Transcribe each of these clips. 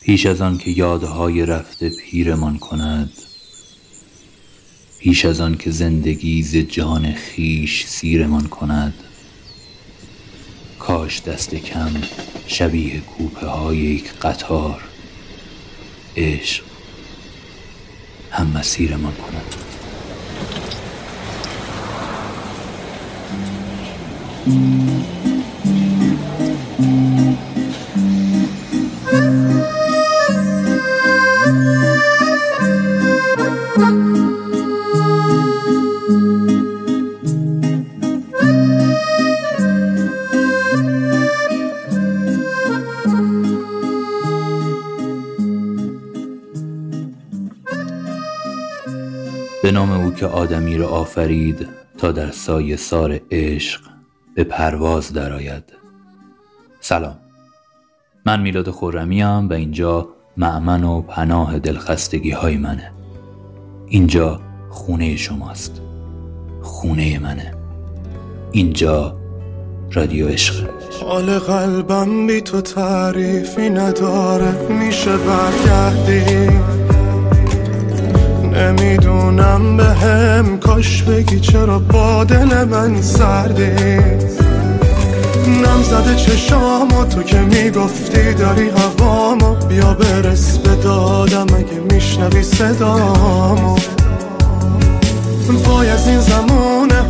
پیش از آن که یادهای رفته پیرمان کند پیش از آن که زندگی ز جان خیش سیرمان کند. کاش دست کم شبیه کوپه های یک قطار عشق هم مسیرمان کند. به نام که آدمی را آفرید تا در سایه سار عشق به پرواز درآید. سلام. من میلاد خورمیم و اینجا معمن و پناه دلخستگی های منه. اینجا خونه شماست. خونه منه. اینجا رادیو عشق. حال قلبم بی تو تعریفی نداره میشه برگردی؟ نمی‌دونم به هم کاش بگی چرا با دل من سردی. نم زده چشامو تو که می‌گفتی داری هوامو. بیا برس به دادم اگه میشنوی صدامو. پای از این زمونه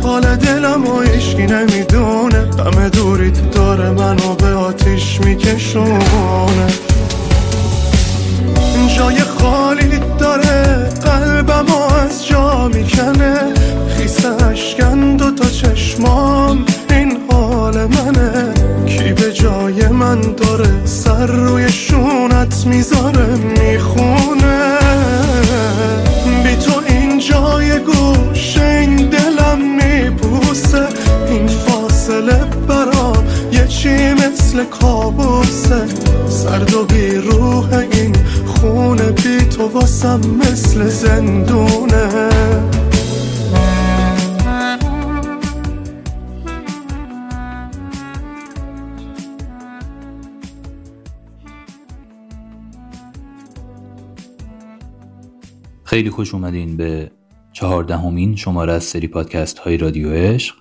خوش اومدین به چهاردهمین شماره از سری پادکست های رادیو عشق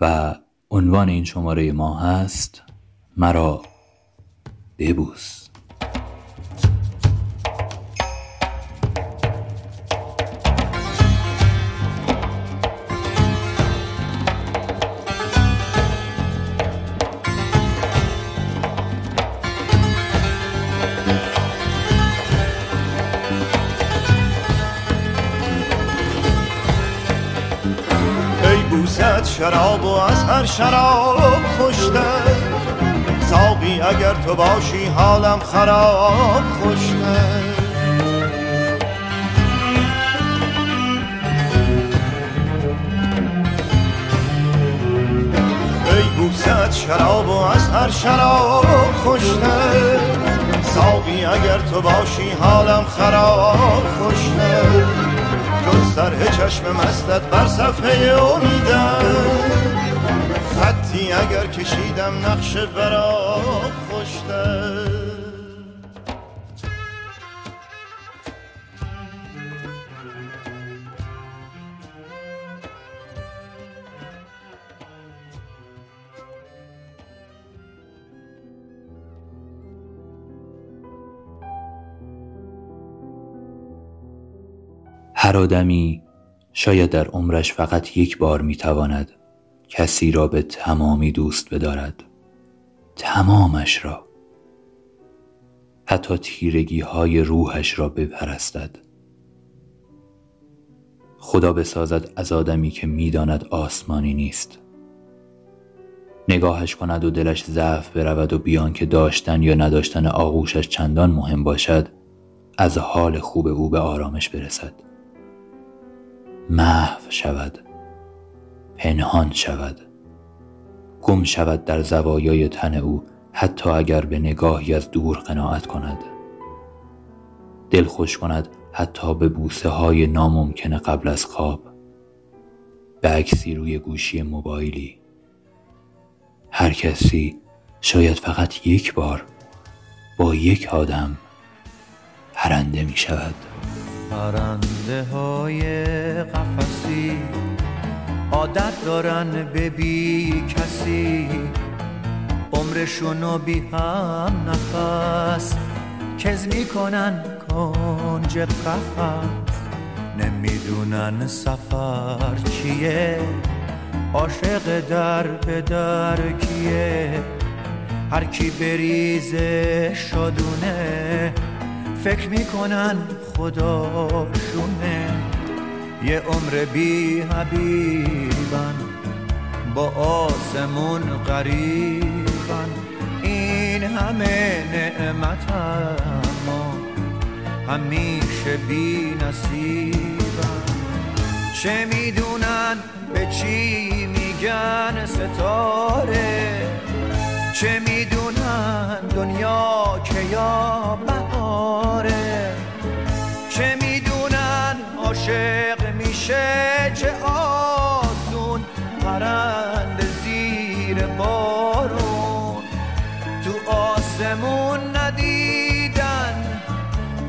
و عنوان این شماره ما هست مرا ببوس. هر شراب خوشتر ساقی اگر تو باشی حالم خراب خوشتر ای بوست شراب و از هر شراب خوشتر ساقی اگر تو باشی حالم خراب خوشتر جز سرح چشم مستت بر صفحه امیدم خطی اگر کشیدم نقش برات خوشتر. هر آدمی شاید در عمرش فقط یک بار می‌تواند کسی را به تمامی دوست بدارد. تمامش را. حتی تیرگی های روحش را بپرستد. خدا بسازد از آدمی که می‌داند آسمانی نیست. نگاهش کند و دلش ضعف برود و بیان که داشتن یا نداشتن آغوشش چندان مهم باشد از حال خوب او به آرامش برسد. محو شود. پنهان شود. گم شود در زوایای تن او حتی اگر به نگاهی از دور قناعت کند. دل خوش کند حتی به بوسه های ناممکن قبل از خواب. به عکسی روی گوشی موبایلی. هر کسی شاید فقط یک بار با یک آدم پرنده می شود پرنده های قفصی عادت دارن به بی کسی. عمرشونو بی هم نفس. کز می‌کنن کنج قفص نمی‌دونن سفر چیه. عاشق در به در کیه. هر کی بریزه شادونه فکر می‌کنن خداشونه یه عمر بی حبیبن با آسمون قریبن این همه نعمت ما همیشه بی نصیبن. چه می‌دونن به چی میگن ستاره؟ چه می‌دونن دنیا که یا بهاره؟ چه می‌دونن عاشق میشه چه آسون پرند زیر بارون. تو آسمون ندیدن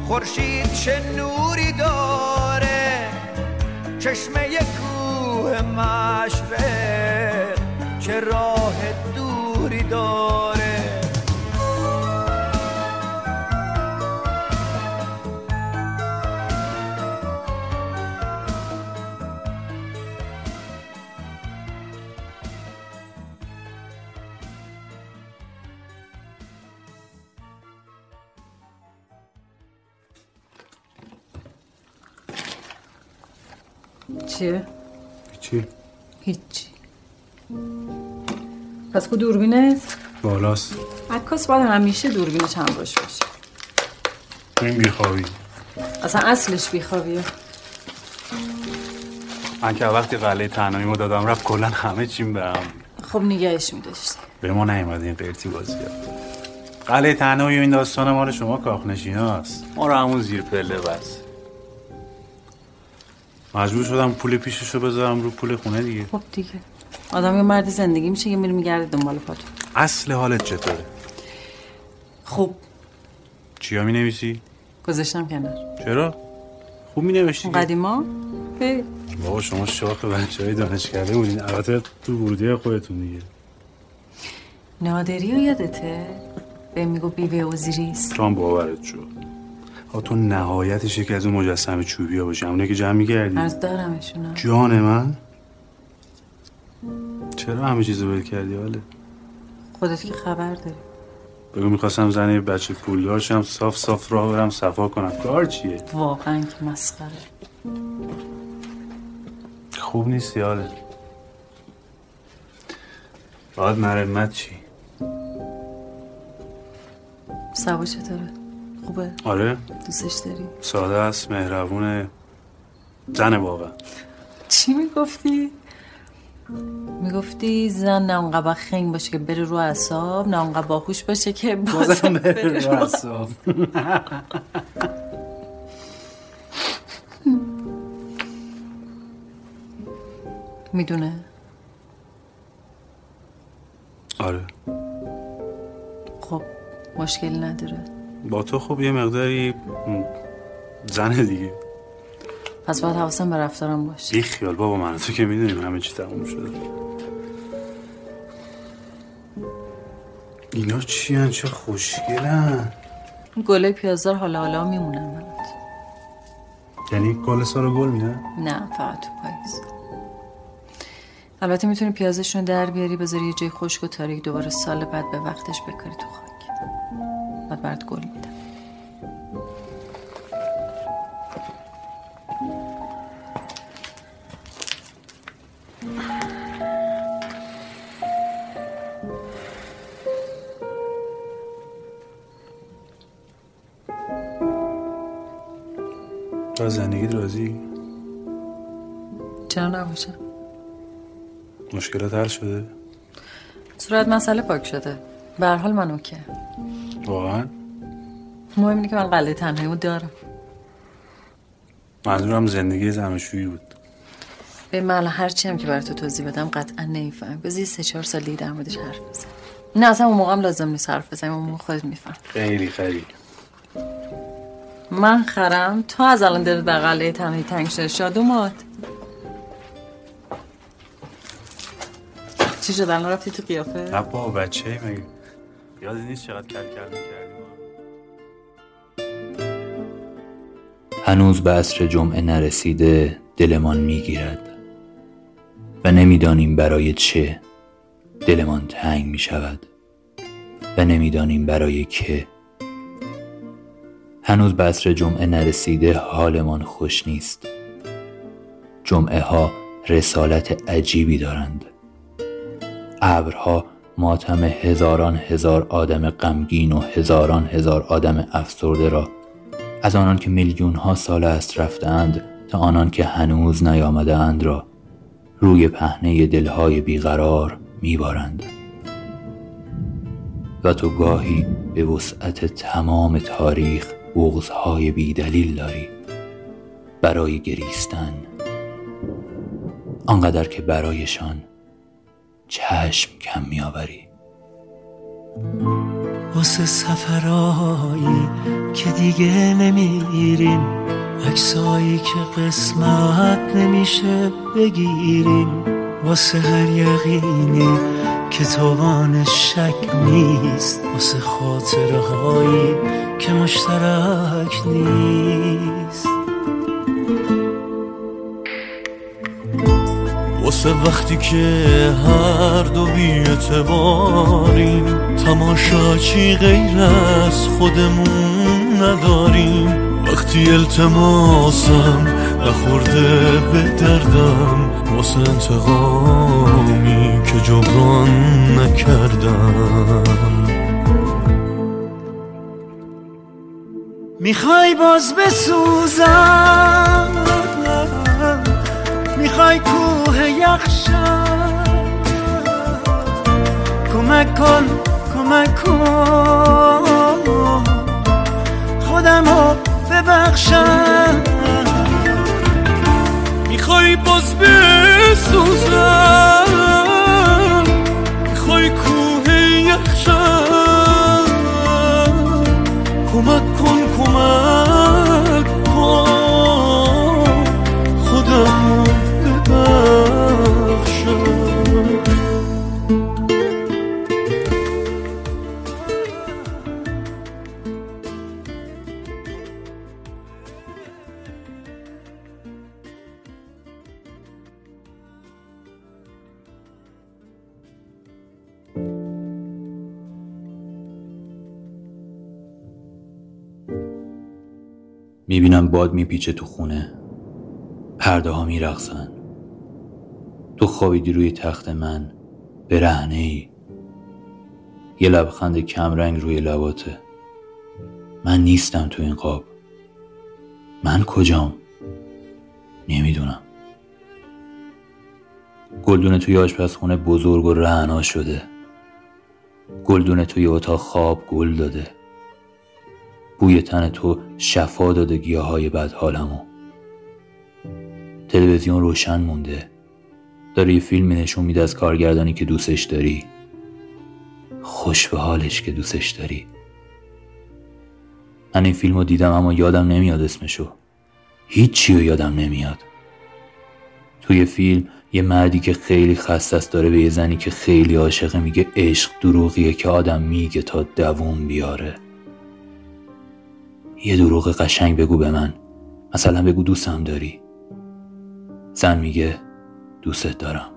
خورشید چه نوری داره. چشمه کوه مشرق چه راه دوری داره. چیه؟ چی؟ هیچی پس کو دوربینت؟ بالاست. عکاس باید همیشه دوربین چند باش باشه. این بیخوابی اصلا اصلش بیخوابیه من که وقتی قلعه تنهاییمو دادم رفت کلا همه چیم به هم. خب نگهش میداشتی. به ما نیومد این قیرتی بازی قلعه تنهایی و این داستان مال شما کاخنشین هاست ما رو همون زیر پله بس. مجبور شدم پول پیششو بذارم رو پول خونه دیگه. خب دیگه. آدم یه مرد زندگی میشه که میره میگرده دنبال پاتون اصل حالت چطوره؟ خوب چیا می نویسی؟ گذاشتم کنار. چرا؟ خوب می نوشتی قدیما؟ بابا شما شاخ بچه های دانشکده بودین. البته تو ورودی خودتون دیگه. نادری رو یادته؟ به میگو بیوه وزیریست تو هم باورت شد. تو نهایتش یکی از اون مجسمه چوبی ها باشه. همونه که جمع میگردی عرض دارمشون جان من؟ چرا همه چیزو ول کردی حاله خودت که خبر داری. بگو می‌خواستم زن بچه پولدار شم صاف صاف راه برم صفا کنم. کار چیه؟ واقعا که مسخره. خوب نیستی حاله باید مرمت چی؟ سوا چطوره؟ خوبه؟ آره. دوستش داری؟ ساده است مهربونه. زن واقعا چی می‌گفتی؟ می‌گفتی زن نه اونقدر خنگ باشه که بره رو اعصاب نه اونقدر باهوش باشه که بازم بره رو اعصاب. می‌دونه؟ آره. خب مشکلی نداره. با تو خب یه مقداری زنه دیگه. پس باید حواسم به رفتارم باشه. بی خیال بابا من تو که می‌دونیم همه چی تموم شده. اینا چی هن؟ چه خوشگلن. گله پیازدار حالا حالا میمونم برات یعنی گل سارو گل میدن نه فقط تو پاییز. البته می‌تونی پیازشون در بیاری بذاری یه جای خشک و تاریک دوباره سال بعد به وقتش بکاری تو خاک بعد برات گل میدم. تو از زندگی راضی؟ چرا نباشم مشکلات حل شده؟ صورت مسئله پاک شده. به هر حال من اوکی واقعا. مهم اینه که من قلعه تنهاییمو دارم. منظورم زندگی زناشویی بود. به من هرچی هم که برای تو توضیح بدم قطعا نمیفهم یه سه چهار سال دیگه در موردش حرف بزن نه اصلا اون موقع هم لازم نیست حرف بزنیم. اون موقع خودت میفهم خیلی خیلی. من خرم. تو از الان دلت بغله تنهی تنگ شده. شادومات. چی شد؟ الان رفتی تو قیافه؟ نه با بچه مگه؟ یادی نیست چقدر کل کل می‌کردیم. هنوز به عصر جمعه نرسیده دلمان می‌گیرد و نمی‌دانیم برای چه دلمان تنگ می شود و نمی‌دانیم برای که. هنوز به جمعه نرسیده حالمان خوش نیست. جمعه ها رسالت عجیبی دارند. ابرها ماتم هزاران هزار آدم غمگین و هزاران هزار آدم افسرده را از آنان که میلیون ها سال است رفتند تا آنان که هنوز نیامده اند را روی پهنه دلهای بیقرار میبارند. و تو گاهی به وسعت تمام تاریخ بغزهای بیدلیل داری برای گریستن. آنقدر که برایشان چشم کم میآوری. واسه سفرهایی که دیگه نمیریم عکسایی که قسمت نمیشه بگیریم. واسه هر یقینی که توان شک نیست واسه خاطره هایی که مشترک نیست. واسه وقتی که هر دو بیعتباریم تماشاچی غیر از خودمون نداریم. وقتی التماسم نخورده به دردم واسه انتقامی که جبران نکردم. می‌خوای باز بسوزم؟ می‌خوای کوه یخشم کمک کن کمک کن. خودم رو ببخشم. می‌خوای باز بسوزم. می‌خوای کوه یخشم کمک کن کمک. می‌بینم باد میپیچه تو خونه. پرده ها میرقصن. تو خوابیدی روی تخت من. به رهنه ای یه لبخند کمرنگ روی لباته. من نیستم تو این قاب. من کجام؟ نمی‌دونم. گلدونه توی آشپزخونه بزرگ و رعنا شده. گلدونه توی اتاق خواب گل داده. بوی تن تو شفا داده گیاه های بد حالمو. تلویزیون روشن مونده. داره یه فیلمی نشون میده از کارگردانی که دوستش داری. خوش به حالش که دوستش داری. من این فیلم رو دیدم اما یادم نمیاد اسمشو. هیچی رو یادم نمیاد. توی فیلم یه مردی که خیلی خسته است داره به یه زنی که خیلی عاشقه میگه عشق دروغیه که آدم میگه تا دووم بیاره. یه دروغ قشنگ بگو به من. مثلا بگو دوستم داری. زن میگه دوستت دارم.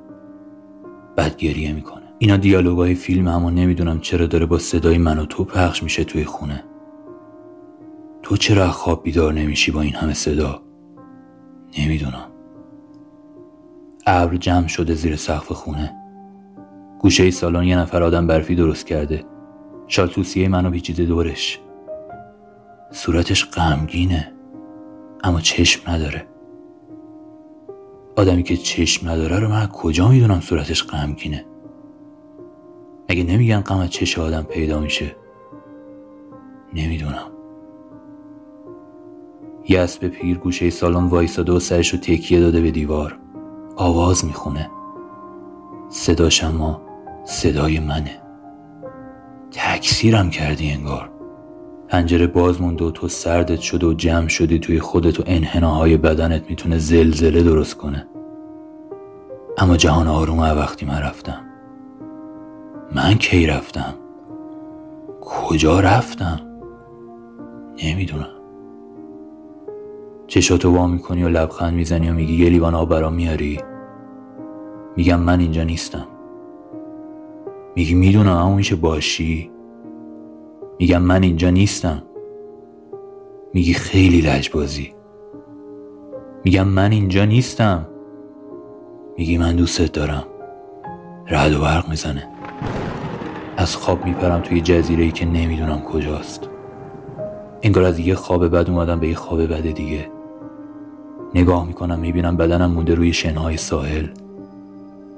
بعد گریه می‌کنه. اینا دیالوگای فیلم اما نمی‌دونم چرا داره با صدای من و تو پخش میشه توی خونه. تو چرا خواب بیدار نمیشی با این همه صدا؟ نمی‌دونم. ابر جمع شده زیر سقف خونه. گوشه سالن یه نفر آدم برفی درست کرده. شال توسیه منو پیچیده دورش. صورتش غمگینه اما چشم نداره. آدمی که چشم نداره رو من کجا می‌دونم صورتش غمگینه؟ اگه نمیگن غم از چش آدم پیدا میشه؟ نمی‌دونم. یه اسب پیر گوشه سالن وایساده و سرش رو تکیه داده به دیوار. آواز می‌خونه. صداش اما صدای منه. تکثیرم کردی انگار. پنجره باز مونده و تو سردت شده و جمع شدی توی خودت و انحناهای بدنت می‌تونه زلزله درست کنه. اما جهان آرومه وقتی من رفتم. من کی رفتم؟ کجا رفتم؟ نمی‌دونم. چشاتو وا می‌کنی و لبخند می‌زنی و میگی یه لیوان آب برام میاری؟ میگم من اینجا نیستم. میگی می‌دونم اما میشه باشی؟ میگم من اینجا نیستم. میگی خیلی لجبازی. میگم من اینجا نیستم. میگی من دوستت دارم. رعد و برق می‌زنه. از خواب میپرم توی جزیره ای که نمی‌دونم کجاست. انگار از یه خواب بد اومدم به یه خواب بد دیگه. نگاه می‌کنم می‌بینم بدنم مونده روی شنهای ساحل.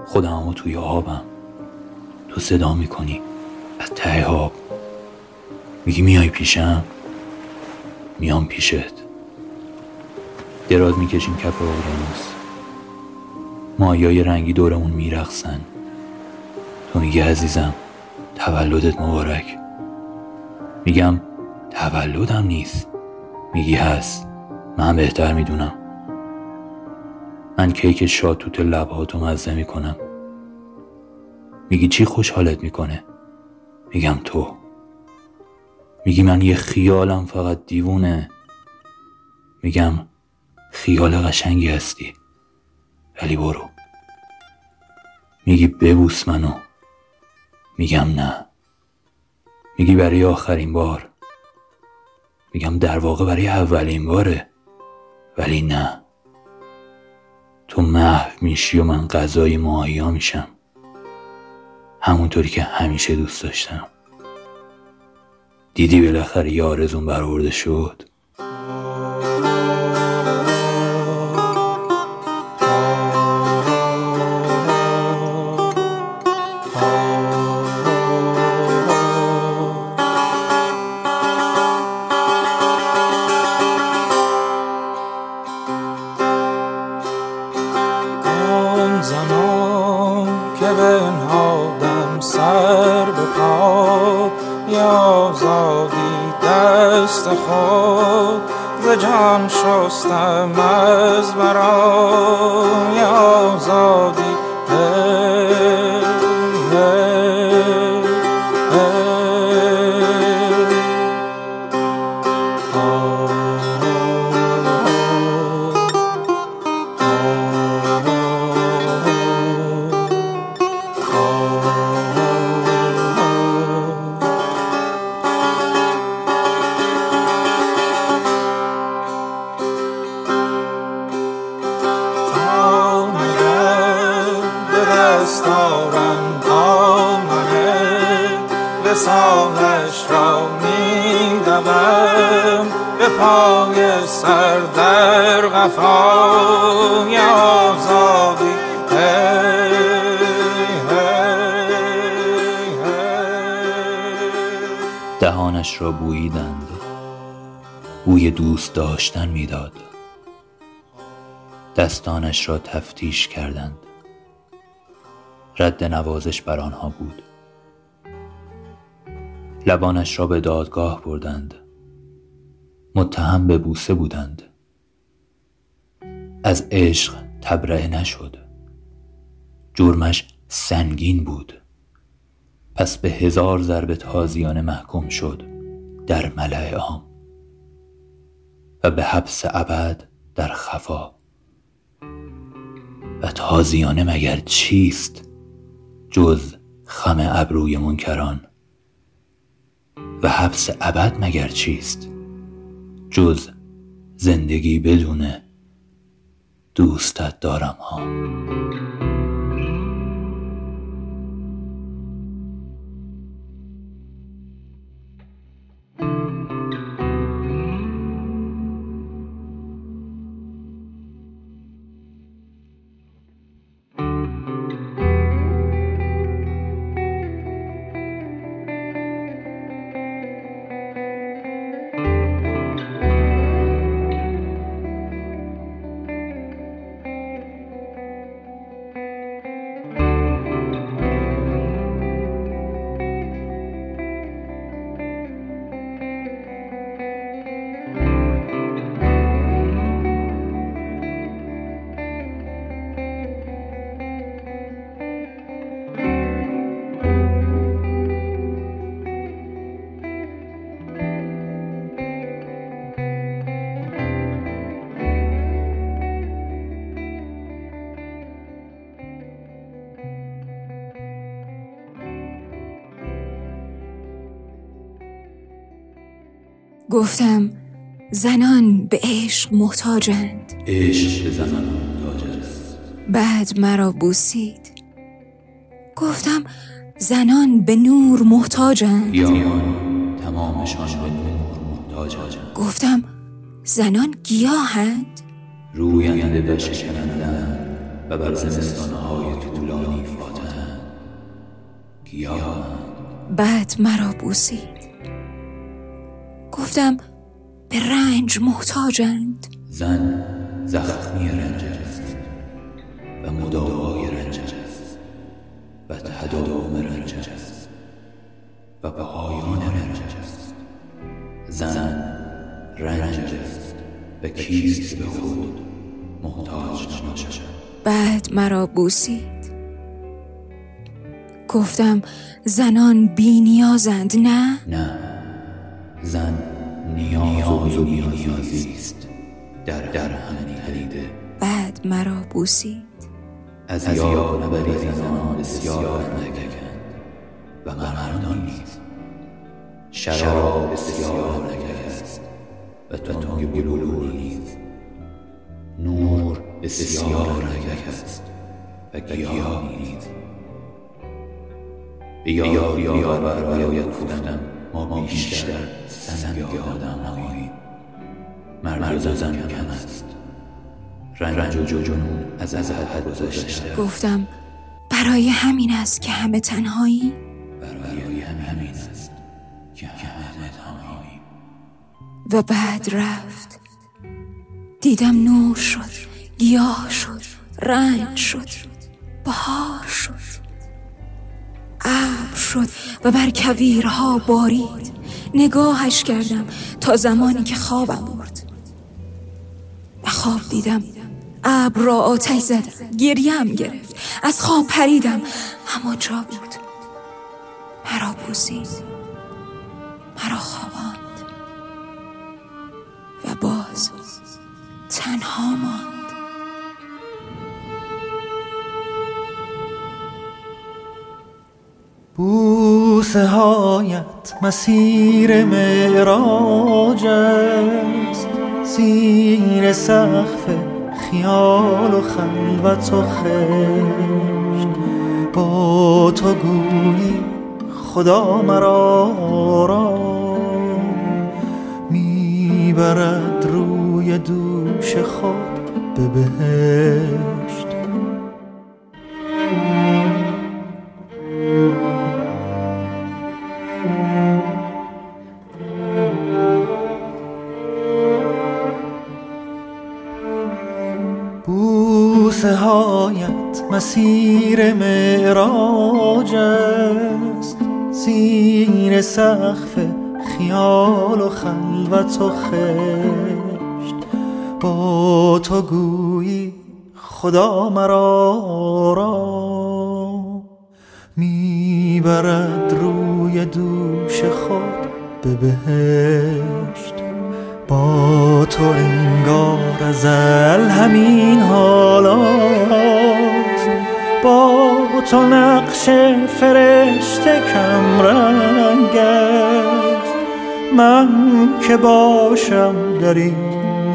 خودم توی آبم. تو صدا می‌کنی. از ته آب. میگی میای پیشم؟ میام پیشت. دراز می‌کشیم کف اقیانوس. مایای رنگی دورمون میرقصن تو میگی عزیزم تولدت مبارک. میگم تولدم نیست. میگی هست. من بهتر می‌دونم. من کیک شاتوت لبهاتو مزه می‌کنم. میگی چی خوشحالت می‌کنه؟ میگم تو. میگی من یه خیالم فقط دیوونه. میگم خیال قشنگی هستی. ولی برو. میگی ببوس منو. میگم نه. میگی برای آخرین بار. میگم در واقع برای اولین باره. ولی نه. تو محو میشی و من غذای ماهیا میشم. همونطوری که همیشه دوست داشتم. دیدی بالاخره یه آرزون برآورده شد؟ دوست داشتن می‌داد. دستانش را تفتیش کردند. رد نوازش بر آنها بود. لبانش را به دادگاه بردند. متهم به بوسه بودند. از عشق تبرئه نشد. جرمش سنگین بود. پس به هزار ضرب تازیانه محکوم شد در ملع عام. و به حبس ابد در خفا. و تازیانه مگر چیست جز خم ابروی منکران؟ و حبس ابد مگر چیست جز زندگی بدون دوستت دارم ها؟ گفتم زنان به عشق محتاجند. عشق به زنان محتاج است. بعد مرا بوسید. گفتم زنان به نور محتاجند. گیاهان تمامشان به نور محتاجند گفتم زنان گیاهند. روینده و شکنندند و بر زمستانهای طولانی فاتحند گیاهند. بعد مرا بوسید. گفتم به رنج محتاجند. زن زخمی رنجر است و مداوای رنجر است و تداوم رنجر است و پایان رنجر است. زن رنجر است و کیست به خود محتاج نباشد؟ بعد مرا بوسید. گفتم زنان بی نیازند نه؟ نه زن نیاز و بی‌نیازی است در در هم پدیده بعد مرا بوسید از یاد نبری زنان بسیار نگکند و مردان نیز شراب بسیار نگک است و تنگ بلولی نیز نور بسیار نگک است و گیاه نیز به یاد بیاور برایت گفتم ما بیشتر سنگ آدم نماییم مرد و زن کم است. رنج و جنون از از حد گذشته گفتم برای همین است که همه تنهایی؟ برای همین است که همه تنهاییم و بعد رفت. دیدم نور شد گیاه شد رنج شد بهار شد. ابر شد و بر کویرها بارید. نگاهش کردم تا زمانی که خوابم برد. و خواب دیدم ابر را آتش زدم گریم گرفت. از خواب پریدم همانجا بود. مرا بوسید مرا خواباند. و باز تنها ماند. بوسه هایت مسیر معراج است. زیر سقف خیال و خلوت و خشت با تو گویی خدا مرا را می‌برد روی دوش خود به بهشت. سقف خیال و خلوت و خشت. با تو گویی خدا مرا را می‌برد روی دوش خود به بهشت. با تو انگار ازل همین حالاست با تو نقش فرشته کم رنگ است. من که باشم در این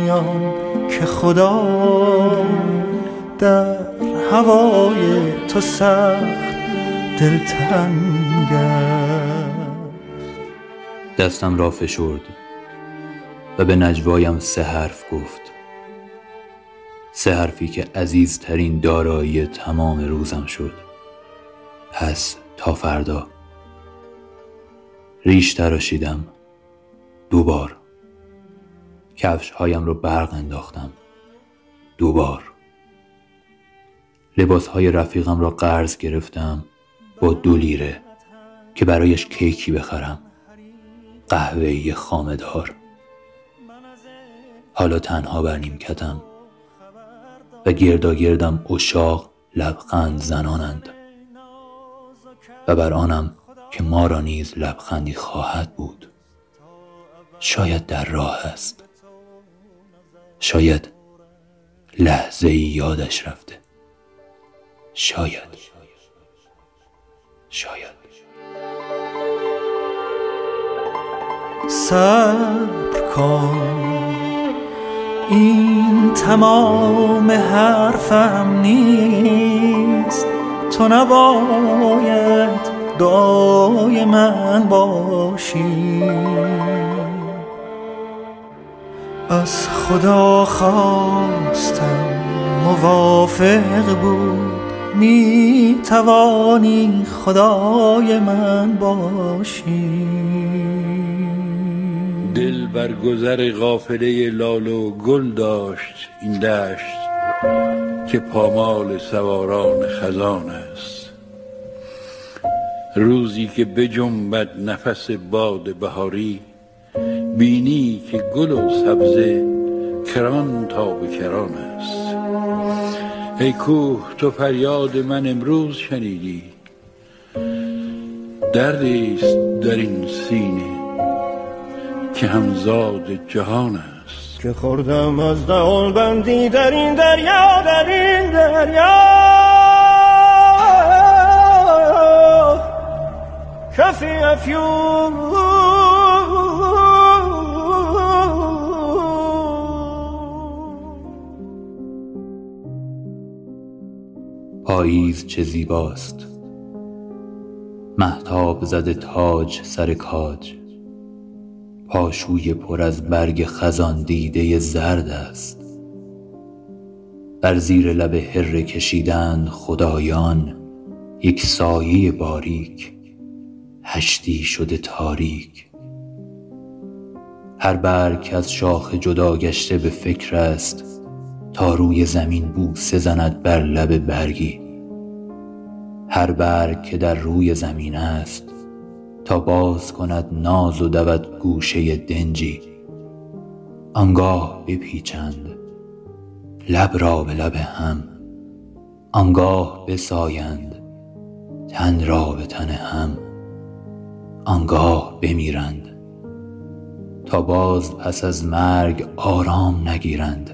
میان که خدا در هوای تو سخت دلتنگ دستم را فشرد و به نجوایم سه حرف گفت. سه حرفی که عزیزترین دارایی تمام روزم شد. پس تا فردا. ریش تراشیدم. دوبار. کفش هایم رو برق انداختم. دوبار. لباس های رفیقم را قرض گرفتم با دو لیره که برایش کیکی بخرم. قهوه‌ای خامدار. حالا تنها بر نیمکتم و گرداگردم اشاق لبخند زنانند. و بر آنم که ما را نیز لبخندی خواهد بود. شاید در راه است. شاید لحظه ای یادش رفته. شاید. شاید. صبر کن. این تمام حرفم نیست. تو نباید دعای من باشی. از خدا خواستم موافق بود. می توانی خدای من باشی. دل بر گذر غافله لال و گل داشت این دشت. که پامال سواران خزان است. روزی که بجنبد نفس باد بهاری بینی که گل و سبزه کران تا به کران است. ای کوه تو فریاد من امروز شنیدی. دردی است در این سینه که همزاد جهان است. که خوردم از دهان بندی در این دریا در این دریا. کفی افیون. پاییز چه زیباست. محتاب زده تاج سر کاج. پاشوی پر از برگ خزان دیده زرد است. بر زیر لب هره کشیدند خدایان یک سایه باریک هشتی شده تاریک. هر برگ که از شاخ جدا گشته به فکر است تا روی زمین بوسه زند بر لب برگی. هر برگ که در روی زمین است تا باز کند ناز و دود گوشه دنجی. آنگاه بپیچند لب را به لب هم. آنگاه بسایند تن را به تن هم. آنگاه بمیرند تا باز پس از مرگ آرام نگیرند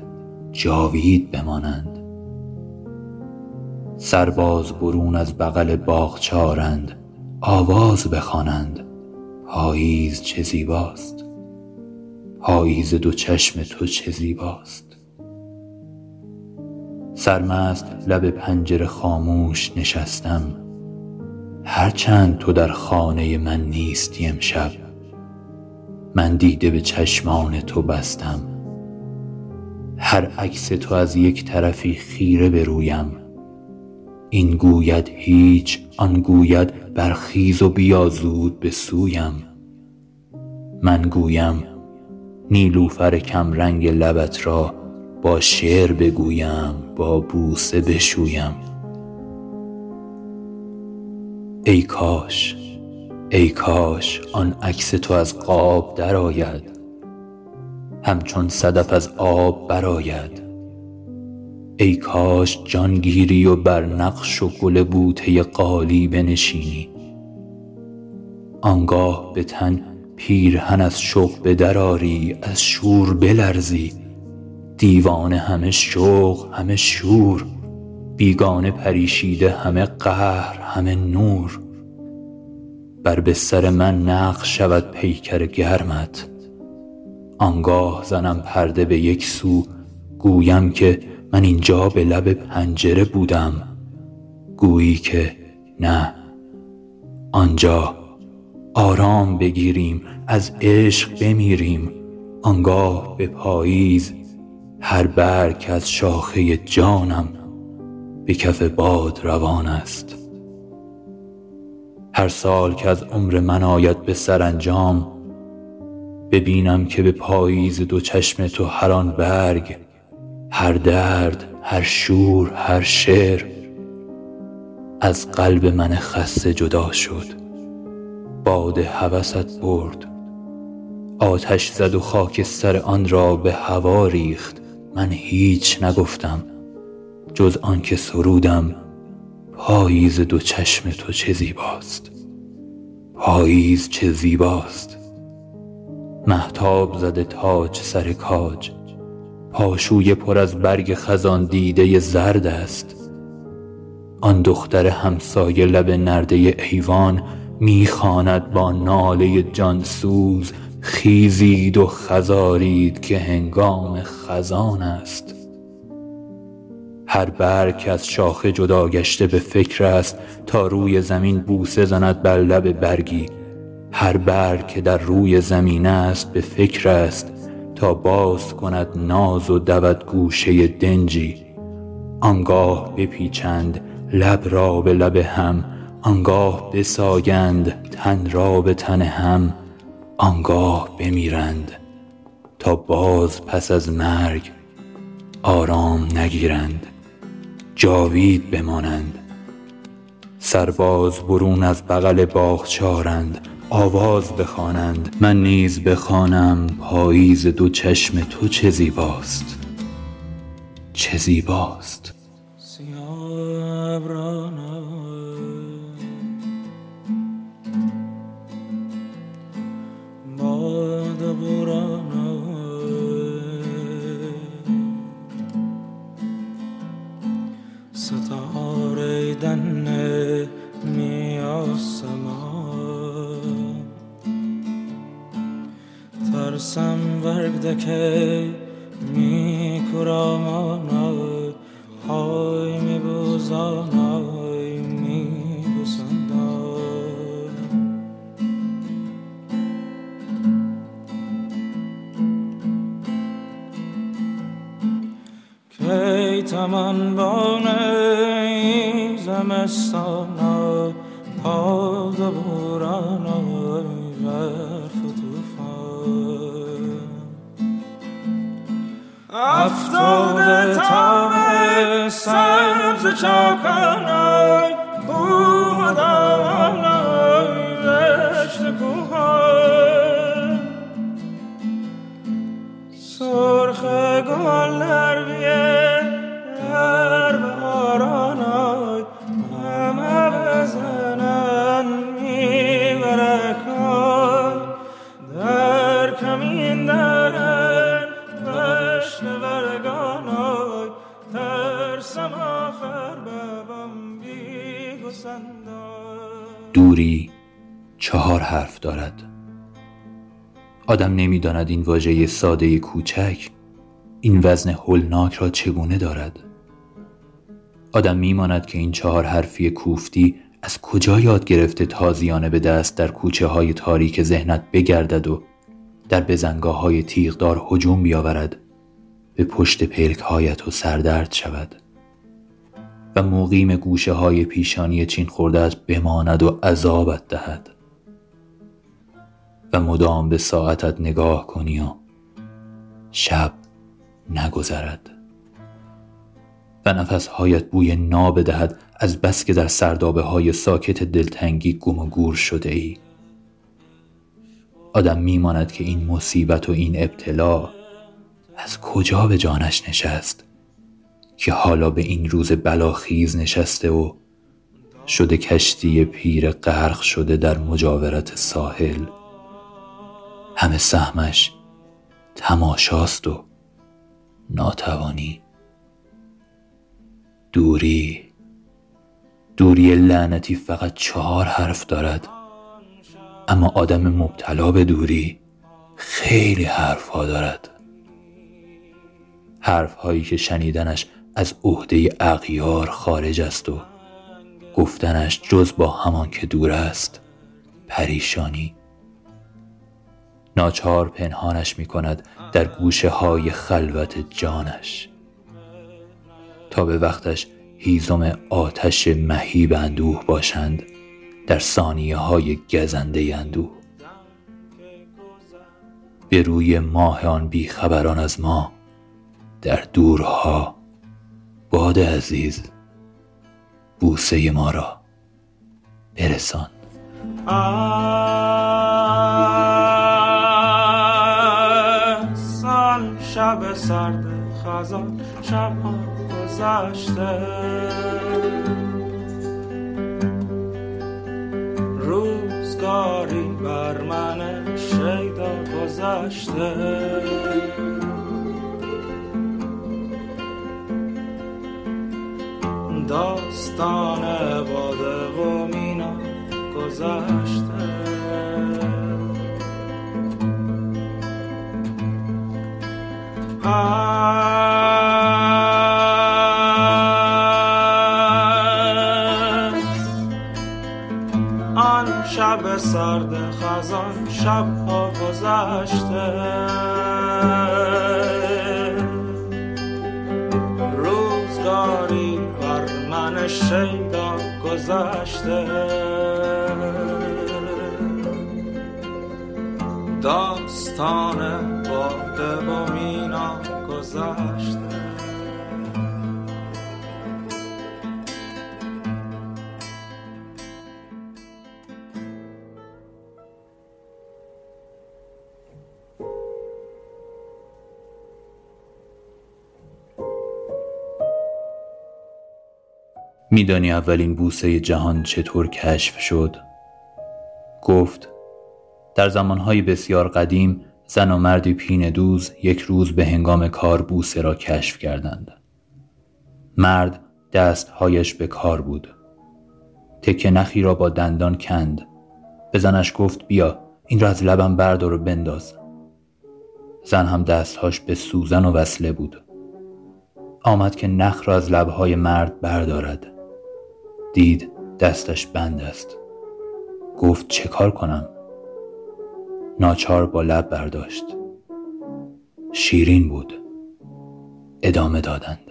جاوید بمانند. سرباز برون از بغل باغچارند. آواز بخوانند. پاییز چه زیباست. پاییز دو چشم تو چه زیباست. سرمست لب پنجره خاموش نشستم. هرچند تو در خانه من نیستی امشب. من دیده به چشمان تو بستم. هر عکس تو از یک طرفی خیره به رویم این گوید هیچ آن گوید برخیز و بیا زود به سویم. من گویم نیلوفر کم رنگ لبت را با شعر بگویم با بوسه بشویم. ای کاش ای کاش آن عکس تو از قاب درآید همچون صدف از آب برآید. ای کاش جان گیری و بر نقش و گل بوته قالی بنشینی. آنگاه به تن پیرهن از شوق به در آری از شور بلرزی. دیوانه همه شوق همه شور. بیگانه پریشیده همه قهر همه نور. بر بستر من نقش شود پیکر گرمت. آنگاه زنم پرده به یک سو گویم که من اینجا به لب پنجره بودم. گویی که نه. آنجا آرام بگیریم از عشق بمیریم. آنگاه به پاییز هر برگ از شاخه جانم به کف باد روان است. هر سال که از عمر من آید به سرانجام ببینم که به پاییز دو چشم تو هر آن برگ هر درد هر شور هر شعر از قلب من خسته جدا شد. باد هوست برد آتش زد و خاکستر آن را به هوا ریخت. من هیچ نگفتم جز آنکه سرودم پاییز دو چشم تو چه زیباست. پاییز چه زیباست. محتاب زده تاج سر کاج. پاشوی پر از برگ خزان دیده زرد است. آن دختر همسایه لب نرده ایوان می‌خواند با ناله جانسوز خیزید و خزارید که هنگام خزان است. هر برگ از شاخه جدا گشته به فکر است تا روی زمین بوسه زند بر لب برگی. هر برگ که در روی زمین است به فکر است. تا باز کند ناز و دود گوشه دنجی. آنگاه بپیچند لب را به لب هم آنگاه بساگند تن را به تن هم آنگاه بمیرند تا باز پس از مرگ آرام نگیرند جاوید بمانند. سرباز برون از بغل باغچارند آواز بخوانند. من نیز بخوانم پاییز دو چشم تو چه زیباست. چه زیباست. ترسم ورگدکه می کرامانای های می بوزانای می بسندای کی تمن بانه زمستانا پاد افتاده تاب سبز چاکانای بوم دارد. آدم نمی‌داند این واژه ساده کوچک این وزن هولناک را چگونه دارد. آدم میماند که این چهار حرفی کوفتی از کجا یاد گرفته تازیانه به دست در کوچه های تاریک ذهنت بگردد و در بزنگاه های تیغدار هجوم بیاورد به پشت پلک هایت و سردرد شود. و مقیم گوشه های پیشانی چین خوردت بماند و عذابت دهد. و مدام به ساعتت نگاه کنی و شب نگذرد. و نفسهایت بوی ناب دهد از بس که در سردابه های ساکت دلتنگی گم و گور شده ای آدم میماند که این مصیبت و این ابتلا از کجا به جانش نشست که حالا به این روز بلاخیز نشسته و شده کشتی پیر غرق شده در مجاورت ساحل. همه سهمش تماشاست و ناتوانی. دوری دوری لعنتی فقط چهار حرف دارد. اما آدم مبتلا به دوری خیلی حرف ها دارد. حرف هایی که شنیدنش از عهده اغیار خارج است و گفتنش جز با همان که دور است پریشانی. ناچار پنهانش می کند در گوشه های خلوت جانش. تا به وقتش هیزم آتش مهیب اندوه باشند در ثانیه های گزنده اندوه. به روی ماه آن بیخبران از ما در دورها باد عزیز بوسه ما را برسان. سرد خزان شب ها گذشته. روزگاری بر من شیدا گذشته. داستان باده و مینا گذشته. آن شب سرد خزان شب ها گذشته. روزگاری بر من شیدا گذشته. داستان باده و مینا گذشته میدانی اولین بوسه جهان چطور کشف شد؟ گفت در زمانهای بسیار قدیم زن و مردی پین دوز یک روز به هنگام کار بوسه را کشف کردند. مرد دستهایش به کار بود. تکه نخی را با دندان کند. به زنش گفت بیا این را از لبم بردار و بنداز. زن هم دستهاش به سوزن و وصله بود. آمد که نخ را از لبهای مرد بردارد. دید دستش بند است. گفت چه کار کنم؟ ناچار با لب برداشت. شیرین بود. ادامه دادند.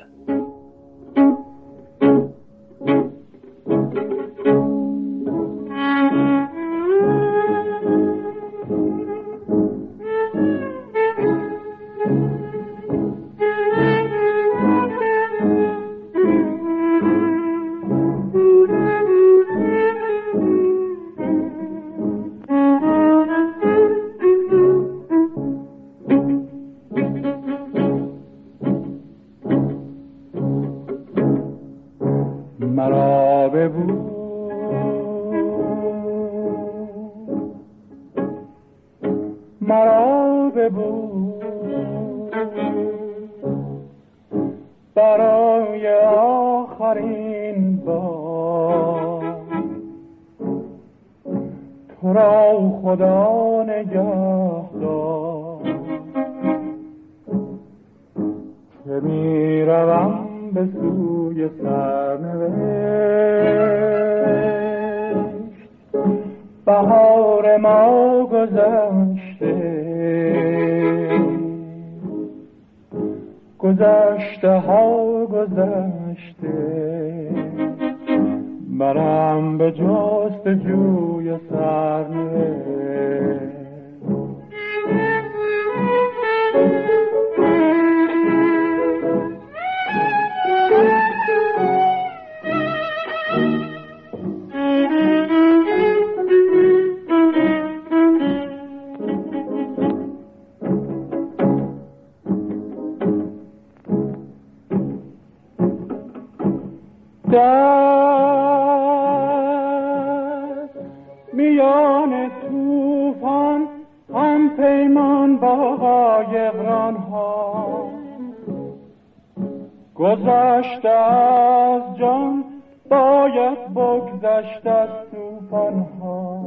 گذشته از جان باید بگذشت از توفان ها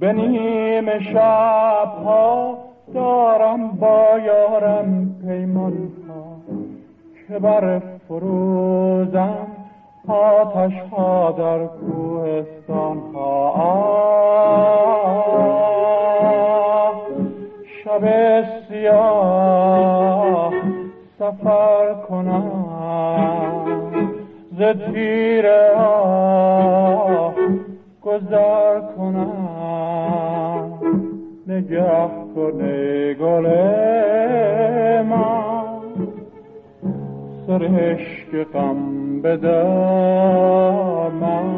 به نیم شب ها دارم با یارم پیمان ها که بر فروزم آتش ها در کوهستان ها شب سیاه. سفر کنم ز تیر آه گذر کنم. نگه کنه گل من. سرشک غم من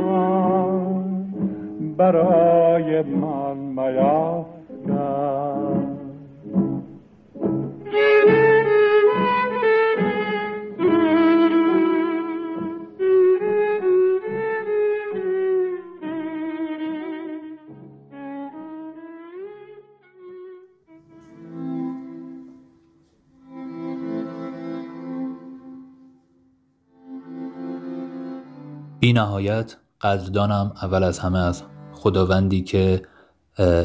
برای من میافکن. بی نهایت قدردانم اول از همه از خداوندی که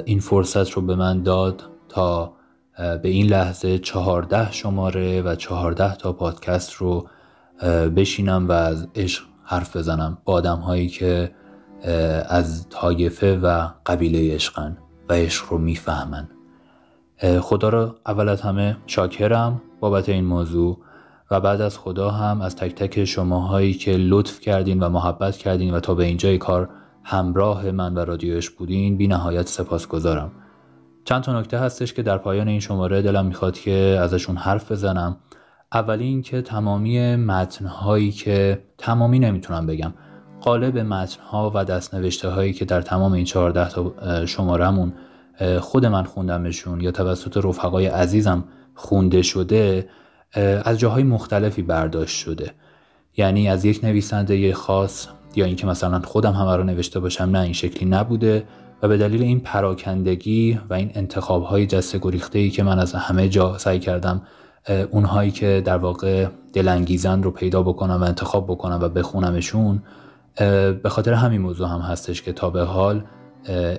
این فرصت رو به من داد تا به این لحظه چهارده شماره و چهارده تا پادکست رو بشینم و از عشق حرف بزنم با آدم هایی که از طایفه و قبیله عشقن و عشق رو می‌فهمن. خدا رو اول از همه شاکرم بابت این موضوع. و بعد از خدا هم از تک تک شماهایی که لطف کردین و محبت کردین و تا به اینجای کار همراه من و رادیوش بودین بی نهایت سپاس گذارم چند تا نکته هستش که در پایان این شماره دلم می‌خواد که ازشون حرف بزنم. اولی اینکه تمامی متنهایی که تمامی نمی‌تونم بگم قالب متنها و دستنوشته هایی که در تمام این 14 تا شمارمون خود من خوندمشون یا توسط رفقای عزیزم خونده شده از جاهای مختلفی برداشت شده. یعنی از یک نویسنده خاص یا اینکه مثلا خودم همه رو نوشته باشم نه این شکلی نبوده و به دلیل این پراکندگی و این انتخاب های جسته گریخته ای که من از همه جا سعی کردم اونهایی که در واقع دلانگیزن رو پیدا بکنم و انتخاب بکنم و بخونمشون به خاطر همین موضوع هم هستش که تا به حال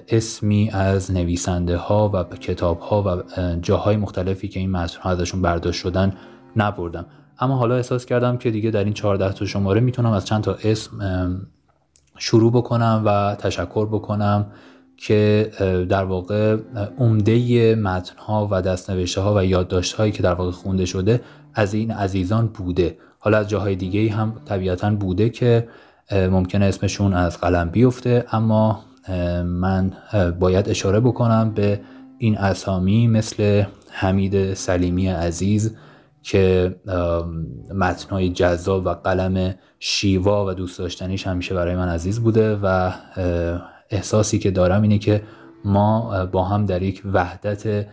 اسمی از نویسنده ها و کتاب ها و جاهای مختلفی که این متن ازشون برداشت شدن نبردم. اما حالا احساس کردم که دیگه در این 14 تا شماره می‌تونم از چند تا اسم شروع بکنم و تشکر بکنم که در واقع عمده متن ها و دستنوشته ها و یادداشت هایی که در واقع خونده شده از این عزیزان بوده. حالا از جاهای دیگه هم طبیعتا بوده که ممکنه اسمشون از قلم بیفته اما من باید اشاره بکنم به این اسامی مثل حمید سلیمی عزیز که متنهای جذاب و قلم شیوا و دوست داشتنیش همیشه برای من عزیز بوده و احساسی که دارم اینه که ما با هم در یک وحدت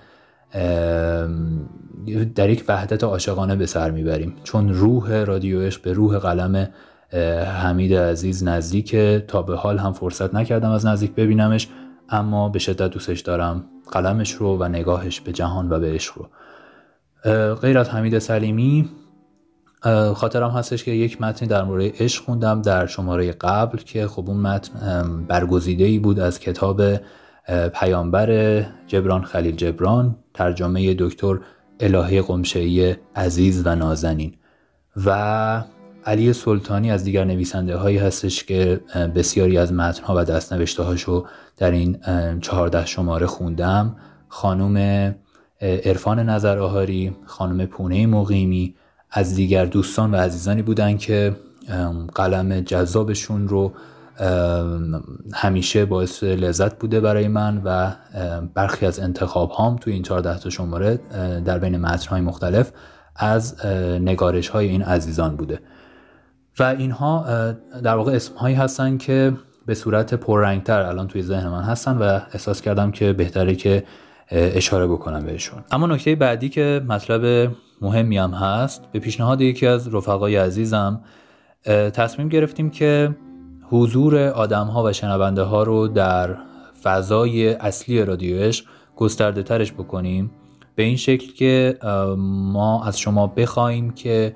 در یک وحدت عاشقانه به سر می‌بریم. چون روح رادیو به روح قلم حمید عزیز نزدیک تا به حال هم فرصت نکردم از نزدیک ببینمش اما به شدت دوستش دارم قلمش رو و نگاهش به جهان و به عشق رو. غیر از حمید سلیمی خاطرم هستش که یک متنی در مورد عشق خوندم در شماره قبل که خب اون متن برگزیده ای بود از کتاب پیامبر جبران خلیل جبران ترجمه دکتر الهه قمشهی عزیز و نازنین. و علی سلطانی از دیگر نویسنده هایی هستش که بسیاری از متنها و دستنوشته هاشو در این چهارده شماره خوندم. خانم عرفان نظر آهاری خانم پونه مقیمی از دیگر دوستان و عزیزانی بودن که قلم جذابشون رو همیشه باعث لذت بوده برای من و برخی از انتخاب هام توی این 14 تا شماره در بین متنهای مختلف از نگارش های این عزیزان بوده. و اینها در واقع اسم هایی هستن که به صورت پررنگتر الان توی ذهن من هستن و احساس کردم که بهتره که اشاره بکنم بهشون. اما نکته بعدی که مطلب مهمی هم هست به پیشنهاد یکی از رفقای عزیزم تصمیم گرفتیم که حضور آدم ها و شنونده ها رو در فضای اصلی رادیوش گسترده ترش بکنیم. به این شکل که ما از شما بخوایم که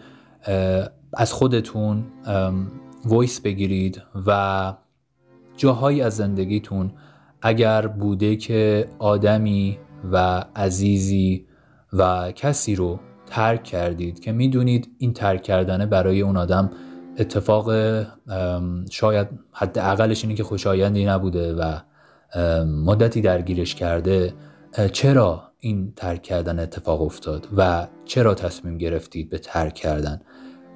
از خودتون voice بگیرید و جاهایی از زندگیتون اگر بوده که آدمی و عزیزی و کسی رو ترک کردید که می‌دونید این ترک کردنه برای اون آدم اتفاق شاید حداقلش اینه که خوشایندی نبوده و مدتی درگیرش کرده چرا این ترک کردن اتفاق افتاد و چرا تصمیم گرفتید به ترک کردن؟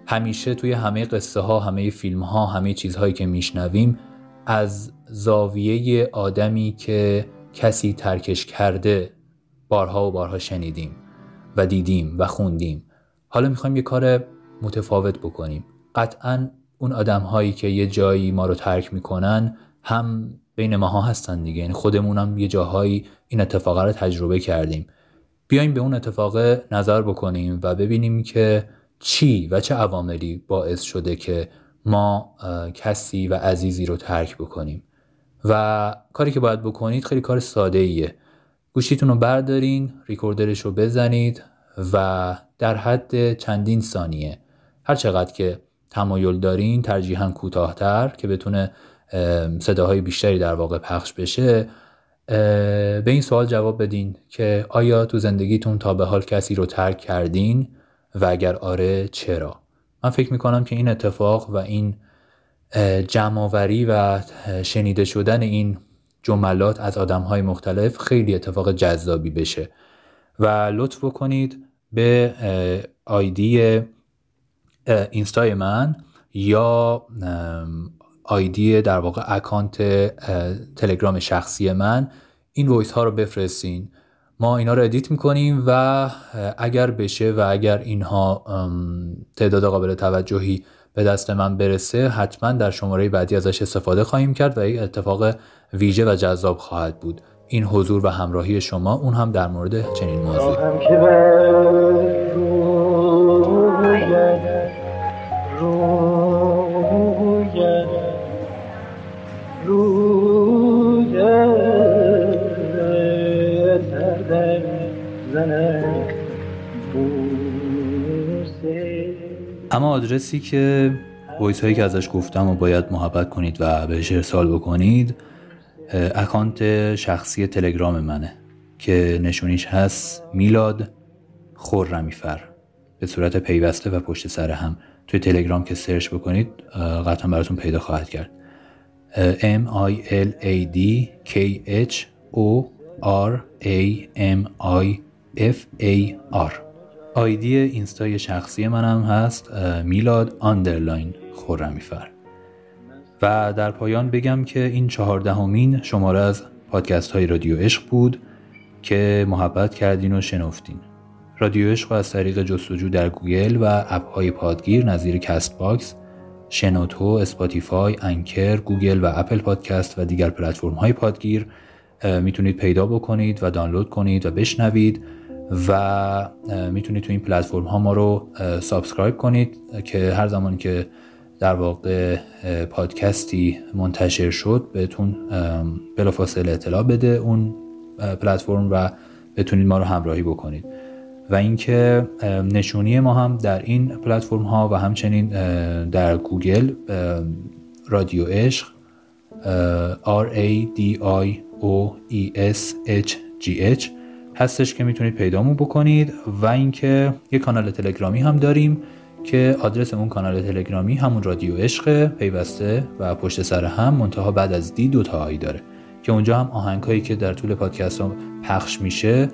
همیشه توی همه قصه ها همه فیلم ها همه چیزهایی که میشنویم از زاویه آدمی که کسی ترکش کرده. بارها و بارها شنیدیم و دیدیم و خوندیم. حالا می‌خوایم یه کار متفاوت بکنیم. قطعا اون آدم هایی که یه جایی ما رو ترک می‌کنن هم بین ماها هستن دیگه. یعنی خودمون هم یه جاهایی این اتفاق رو تجربه کردیم. بیایم به اون اتفاق نظر بکنیم و ببینیم که چی و چه عواملی باعث شده که ما کسی و عزیزی رو ترک بکنیم. و کاری که باید بکنید خیلی کار ساده ایه گوشیتون رو بردارین ریکوردرش رو بزنید و در حد چندین ثانیه. هر چقدر که تمایل دارین ترجیحاً کوتاهتر که بتونه صداهای بیشتری در واقع پخش بشه به این سوال جواب بدین که آیا تو زندگیتون تا به حال کسی رو ترک کردین؟ و اگر آره چرا؟ من فکر می‌کنم که این اتفاق و این جمعآوری و شنیده شدن این جملات از آدم های مختلف خیلی اتفاق جذابی بشه. و لطف بکنید به ID اینستای من یا ID در واقع account تلگرام شخصی من این voice ها رو بفرستین. ما اینا رو edit می‌کنیم و اگر بشه و اگر اینها تعداد قابل توجهی به دست من برسه حتما در شماره بعدی ازش استفاده خواهیم کرد و یک اتفاق ویژه و جذاب خواهد بود. این حضور و همراهی شما اون هم در مورد چنین موضوعی. اما آدرسی که voice هایی که ازش گفتم و باید محبت کنید و بهش ارسال بکنید account شخصی تلگرام منه که نشونیش هست میلاد خورمیفر به صورت پیوسته و پشت سر هم. توی تلگرام که سرچ بکنید قطعا براتون پیدا خواهد کرد. M I L A D K H O R A M I F A R. ID اینستای شخصی منم هست میلاد underline خورمیفر و در پایان بگم که این چهاردهمین شماره از پادکست های رادیو عشق بود که محبت کردین و شنفتین. رادیو عشق از طریق جستجو در گوگل و app های پادگیر نظیر Castbox شنوتو، Spotify، Anchor، گوگل و اپل پادکست و دیگر پلتفرم های پادگیر می‌تونید پیدا بکنید و دانلود کنید و بشنوید. و می‌تونید تو این پلتفرم ها ما رو subscribe کنید که هر زمانی که در واقع پادکستی منتشر شد بهتون بلافاصله اطلاع بده اون پلتفرم و بتونید ما رو همراهی بکنید. و اینکه نشونی ما هم در این پلتفرم ها و همچنین در گوگل رادیو عشق R A D I O E S H G H هستش که می‌تونید پیدامون بکنید و اینکه یه کانال تلگرامی هم داریم که آدرس اون کانال تلگرامی همون رادیو عشق پیوسته و پشت سر هم منتها بعد از دی دو تا داره که اونجا هم آهنگایی که در طول پادکست ها پخش میشه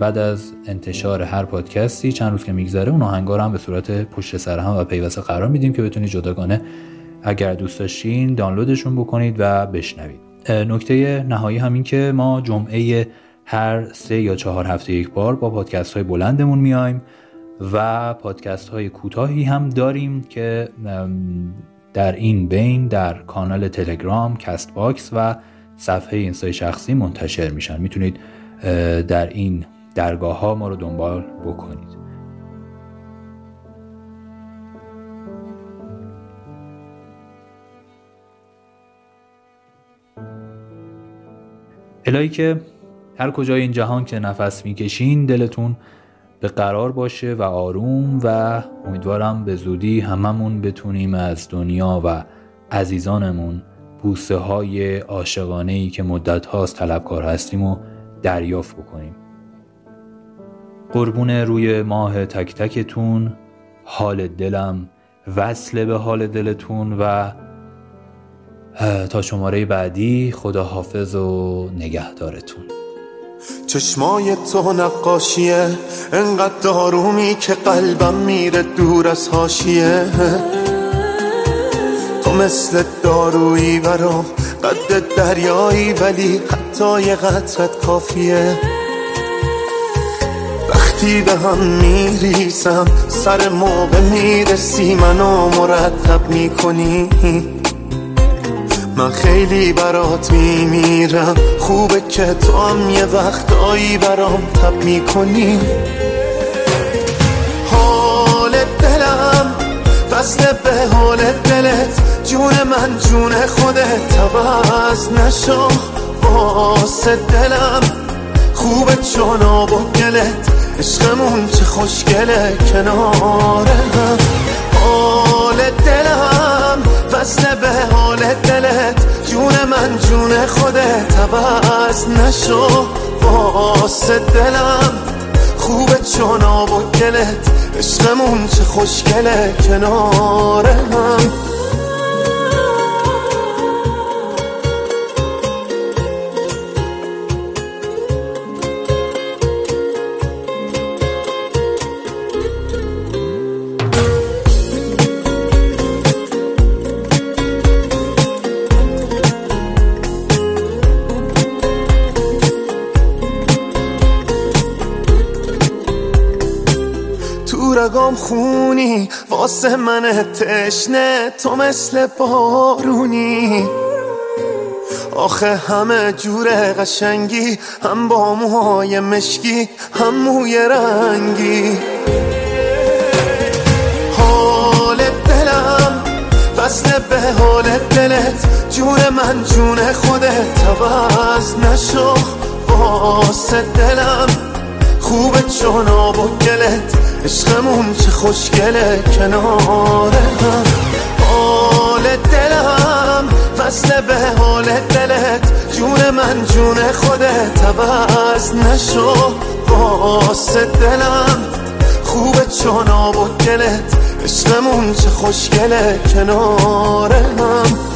بعد از انتشار هر پادکستی چند روز که میگذره اون آهنگا رو هم به صورت پشت سر هم و پیوسته قرار میدیم که بتونید جداگانه اگر دوست داشتین دانلودشون بکنید و بشنوید. نکته نهایی همین که ما جمعه هر سه یا چهار هفته یک بار با پادکست های بلندمون میایم و پادکست های کوتاهی هم داریم که در این بین در کانال تلگرام، کست باکس و صفحه اینستای شخصی منتشر میشن. می‌تونید در این درگاه ها ما رو دنبال بکنید. الهی که هر کجای این جهان که نفس می‌کشین دلتون به قرار باشه و آروم و امیدوارم به زودی هممون بتونیم از دنیا و عزیزانمون بوسه های عاشقانه ای که مدت هاست طلبکار هستیم و دریافت بکنیم. قربون روی ماه تک تکتون حال دلم وصل به حال دلتون و تا شماره بعدی خدا حافظ و نگهدارتون. چشمای تو نقاشیه. انقدر دارومی که قلبم میره دور از هاشیه تو مثل دارویی برام قد دریایی ولی حتی یه قطرت کافیه. وقتی به هم میریسم سر موقع می‌رسی منو مرتب می‌کنی. من خیلی برات میمیرم. خوبه که تو هم یه وقتایی برام تب می‌کنی. حال دلم وصل به حال دلت. جون من جون خودت عوض نشو. واسه دلم خوبه چون آب و گلت. عشقمون چه خوشگله کنار هم حال دلم وصل به حال دلت. جون من جون خودت. عوض نشو. واسه دلم خوبه چون آب و گلت. عشقمون چه خوشگله. کنار هم. رگام خونی واسه من تشنه تو مثل بارونی. آخه همه جور قشنگی هم با موهای مشکی هم موی رنگی. حال دلم وصل به حال دلت جون من جون خودت عوض نشو. واسه دلم خوبه چون آب و گلت عشقمون چه خوشگله کنار هم حال دلم وصل به حال دلت جون من جون خودت عوض نشو. واسه دلم خوبه چون آب و گلت عشقمون چه خوشگله کنار هم